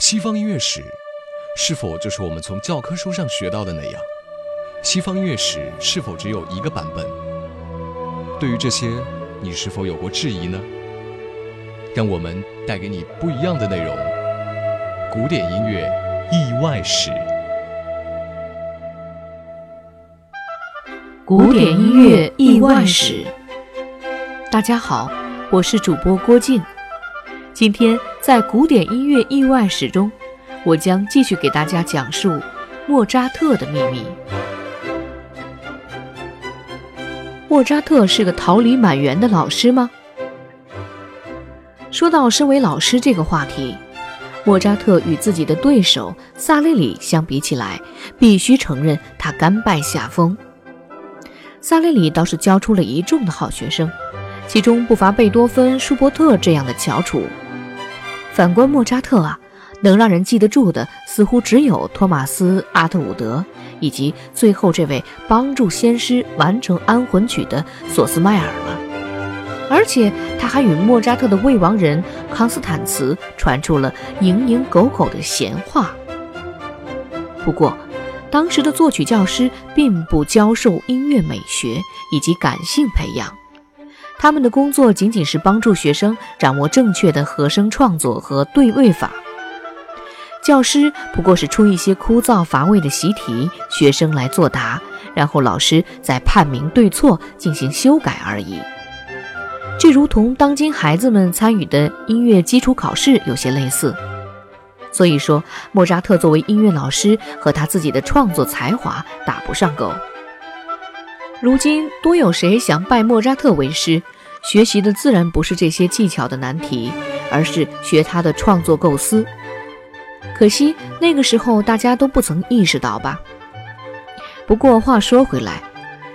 西方音乐史是否就是我们从教科书上学到的那样？西方音乐史是否只有一个版本？对于这些，你是否有过质疑呢？让我们带给你不一样的内容——古典音乐意外史。古典音乐意外史。大家好，我是主播郭靖。今天在古典音乐意外史中，我将继续给大家讲述莫扎特的秘密。莫扎特是个桃李满园的老师吗？说到身为老师这个话题，莫扎特与自己的对手萨列里相比起来，必须承认他甘拜下风。萨列里倒是教出了一众的好学生，其中不乏贝多芬、舒伯特这样的翘楚。反观莫扎特啊，能让人记得住的似乎只有托马斯·阿特伍德，以及最后这位帮助先师完成安魂曲的索斯迈尔了。而且他还与莫扎特的未亡人康斯坦茨传出了蝇营狗苟的闲话。不过，当时的作曲教师并不教授音乐美学以及感性培养。他们的工作仅仅是帮助学生掌握正确的和声创作和对位法。教师不过是出一些枯燥乏味的习题，学生来作答，然后老师再判明对错，进行修改而已。这如同当今孩子们参与的音乐基础考试有些类似。所以说，莫扎特作为音乐老师和他自己的创作才华打不上钩。如今多有谁想拜莫扎特为师，学习的自然不是这些技巧的难题，而是学他的创作构思。可惜那个时候大家都不曾意识到吧。不过话说回来，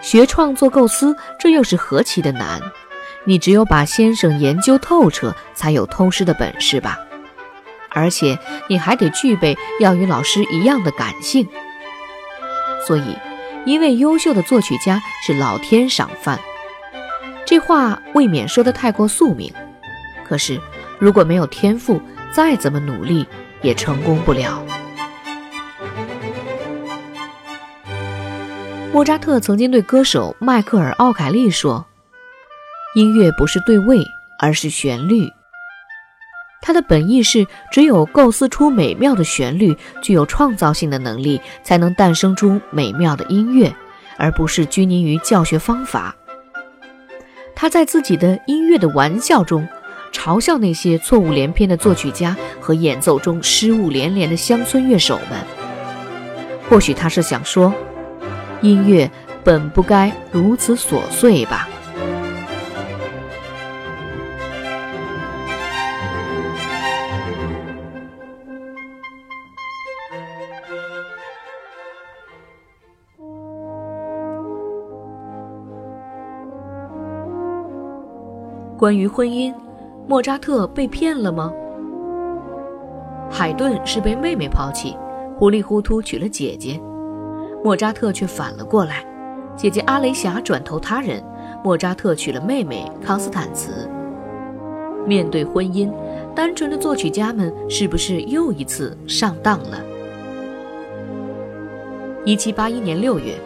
学创作构思这又是何其的难！你只有把先生研究透彻，才有偷师的本事吧。而且你还得具备要与老师一样的感性。所以。一位优秀的作曲家是老天赏饭，这话未免说得太过宿命。可是，如果没有天赋，再怎么努力也成功不了。莫扎特曾经对歌手迈克尔·奥凯利说：“音乐不是对位，而是旋律。”他的本意是，只有构思出美妙的旋律，具有创造性的能力，才能诞生出美妙的音乐，而不是拘泥于教学方法。他在自己的音乐的玩笑中，嘲笑那些错误连篇的作曲家和演奏中失误连连的乡村乐手们。或许他是想说，音乐本不该如此琐碎吧。关于婚姻，莫扎特被骗了吗？海顿是被妹妹抛弃，糊里糊涂娶了姐姐，莫扎特却反了过来，姐姐阿雷霞转投他人，莫扎特娶了妹妹康斯坦茨。面对婚姻，单纯的作曲家们是不是又一次上当了？一七八一年六月，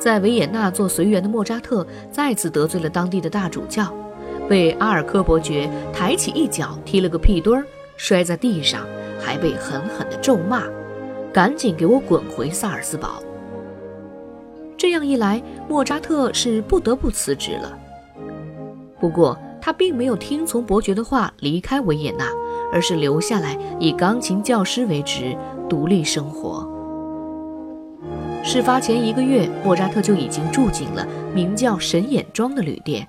在维也纳做随员的莫扎特再次得罪了当地的大主教。被阿尔科伯爵抬起一脚踢了个屁墩儿，摔在地上，还被狠狠地咒骂：“赶紧给我滚回萨尔斯堡！”这样一来，莫扎特是不得不辞职了。不过，他并没有听从伯爵的话离开维也纳，而是留下来以钢琴教师为职，独立生活。事发前一个月，莫扎特就已经住进了名叫神眼庄的旅店。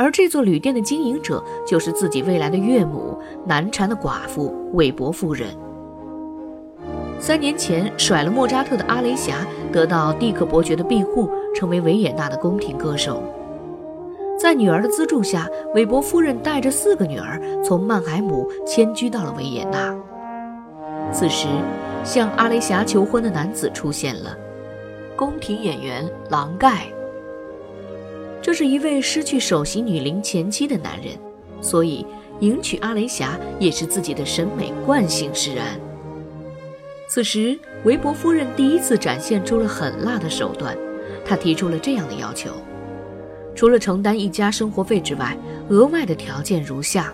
而这座旅店的经营者就是自己未来的岳母，难缠的寡妇韦伯夫人。三年前甩了莫扎特的阿雷霞得到蒂克伯爵的庇护，成为维也纳的宫廷歌手。在女儿的资助下，韦伯夫人带着四个女儿从曼海姆迁居到了维也纳。此时，向阿雷霞求婚的男子出现了——宫廷演员郎盖。这是一位失去首席女伶前妻的男人，所以迎娶阿雷霞也是自己的审美惯性使然。此时，韦伯夫人第一次展现出了狠辣的手段，她提出了这样的要求：除了承担一家生活费之外，额外的条件如下：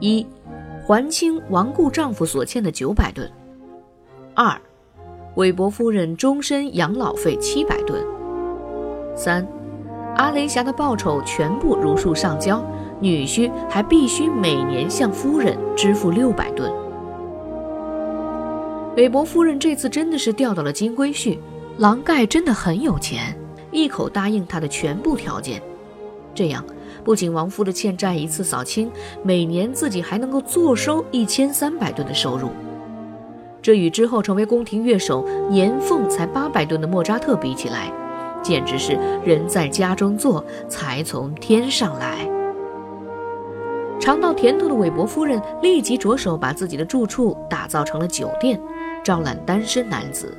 一、还清亡故丈夫所欠的九百吨；二、韦伯夫人终身养老费七百吨；三、阿雷霞的报酬全部如数上交。女婿还必须每年向夫人支付六百吨。韦伯夫人这次真的是钓到了金龟婿，郎盖真的很有钱，一口答应他的全部条件。这样，不仅亡夫的欠债一次扫清，每年自己还能够坐收一千三百吨的收入。这与之后成为宫廷乐手、年俸才八百吨的莫扎特比起来，简直是人在家中坐，财从天上来。尝到甜头的韦伯夫人立即着手把自己的住处打造成了酒店，招揽单身男子，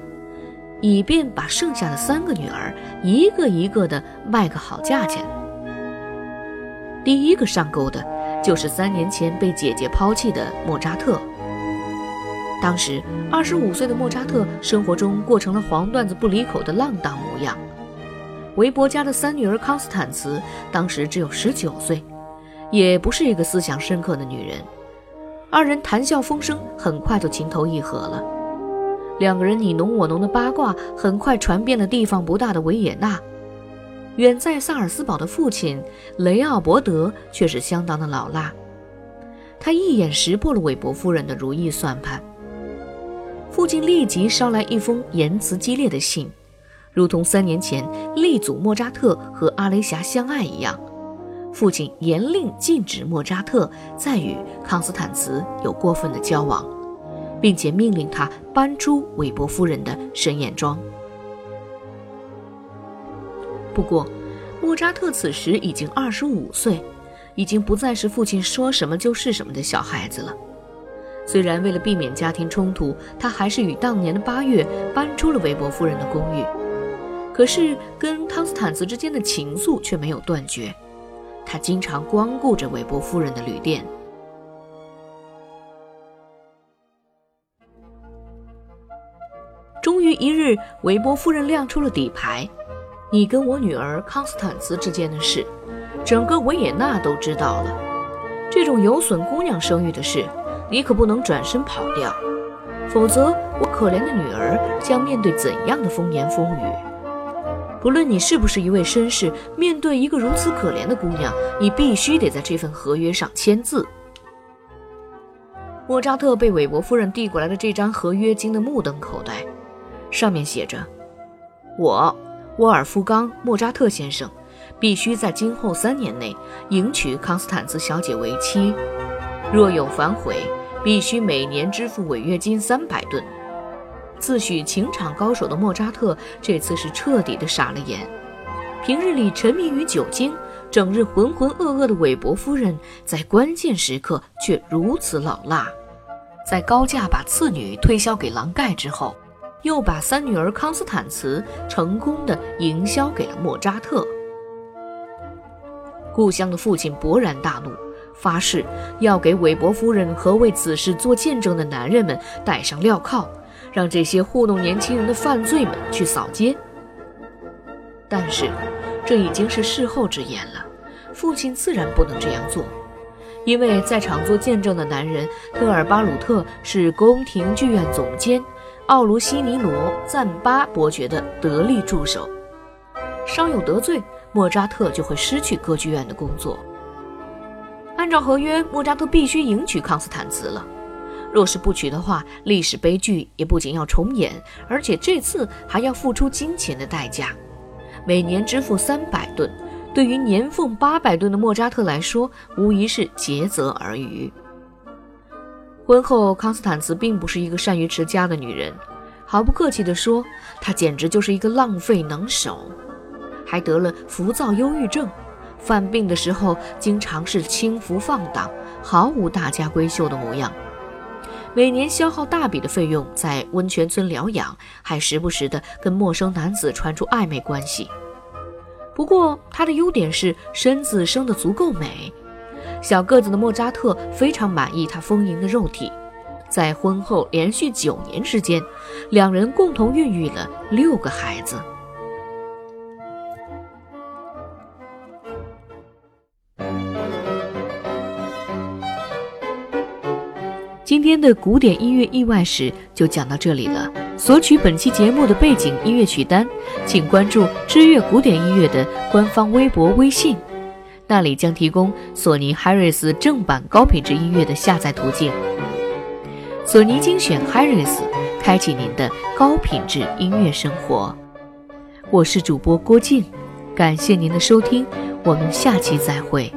以便把剩下的三个女儿一个一个的卖个好价钱。第一个上钩的就是三年前被姐姐抛弃的莫扎特。当时二十五岁的莫扎特生活中过成了黄段子不离口的浪荡模样。韦伯家的三女儿康斯坦茨当时只有十九岁。也不是一个思想深刻的女人，二人谈笑风生，很快就情投意合了。两个人你侬我侬的八卦很快传遍了地方不大的维也纳。远在萨尔斯堡的父亲雷奥伯德却是相当的老辣，他一眼识破了韦伯夫人的如意算盘。父亲立即捎来一封言辞激烈的信，如同三年前力阻莫扎特和阿雷霞相爱一样。父亲严令禁止莫扎特再与康斯坦茨有过分的交往，并且命令他搬出韦伯夫人的深眼庄。不过，莫扎特此时已经二十五岁，已经不再是父亲说什么就是什么的小孩子了。虽然为了避免家庭冲突，他还是于当年的八月搬出了韦伯夫人的公寓，可是跟康斯坦茨之间的情愫却没有断绝。他经常光顾着韦伯夫人的旅店。终于一日，韦伯夫人亮出了底牌：“你跟我女儿康斯坦茨之间的事，整个维也纳都知道了。这种有损姑娘声誉的事，你可不能转身跑掉，否则我可怜的女儿将面对怎样的风言风语？”不论你是不是一位绅士，面对一个如此可怜的姑娘，你必须得在这份合约上签字。莫扎特被韦伯夫人递过来的这张合约惊得目瞪口呆，上面写着：“我，沃尔夫冈·莫扎特先生，必须在今后三年内迎娶康斯坦茨小姐为妻，若有反悔，必须每年支付违约金三百吨。”自诩情场高手的莫扎特，这次是彻底的傻了眼。平日里沉迷于酒精，整日浑浑噩噩的韦伯夫人，在关键时刻却如此老辣。在高价把次女推销给郎盖之后，又把三女儿康斯坦茨成功的营销给了莫扎特。故乡的父亲勃然大怒，发誓要给韦伯夫人和为此事做见证的男人们戴上镣铐。让这些糊弄年轻人的犯罪们去扫街，但是这已经是事后之言了。父亲自然不能这样做，因为在场做见证的男人特尔巴鲁特是宫廷剧院总监奥卢西尼罗赞巴伯爵的得力助手，稍有得罪，莫扎特就会失去歌剧院的工作。按照合约，莫扎特必须迎娶康斯坦茨了。若是不娶的话，历史悲剧也不仅要重演，而且这次还要付出金钱的代价。每年支付三百吨，对于年俸八百吨的莫扎特来说，无疑是竭泽而渔。婚后，康斯坦茨并不是一个善于持家的女人，毫不客气地说，她简直就是一个浪费能手，还得了浮躁忧郁症，犯病的时候经常是轻浮放荡，毫无大家闺秀的模样。每年消耗大笔的费用在温泉村疗养，还时不时的跟陌生男子传出暧昧关系。不过，她的优点是身子生得足够美，小个子的莫扎特非常满意他丰盈的肉体。在婚后连续九年时间，两人共同孕育了六个孩子。今天的古典音乐意外史就讲到这里了。索取本期节目的背景音乐曲单，请关注“知乐古典音乐”的官方微博、微信，那里将提供索尼 Harris 正版高品质音乐的下载途径。索尼精选 Harris，开启您的高品质音乐生活。我是主播郭靖，感谢您的收听，我们下期再会。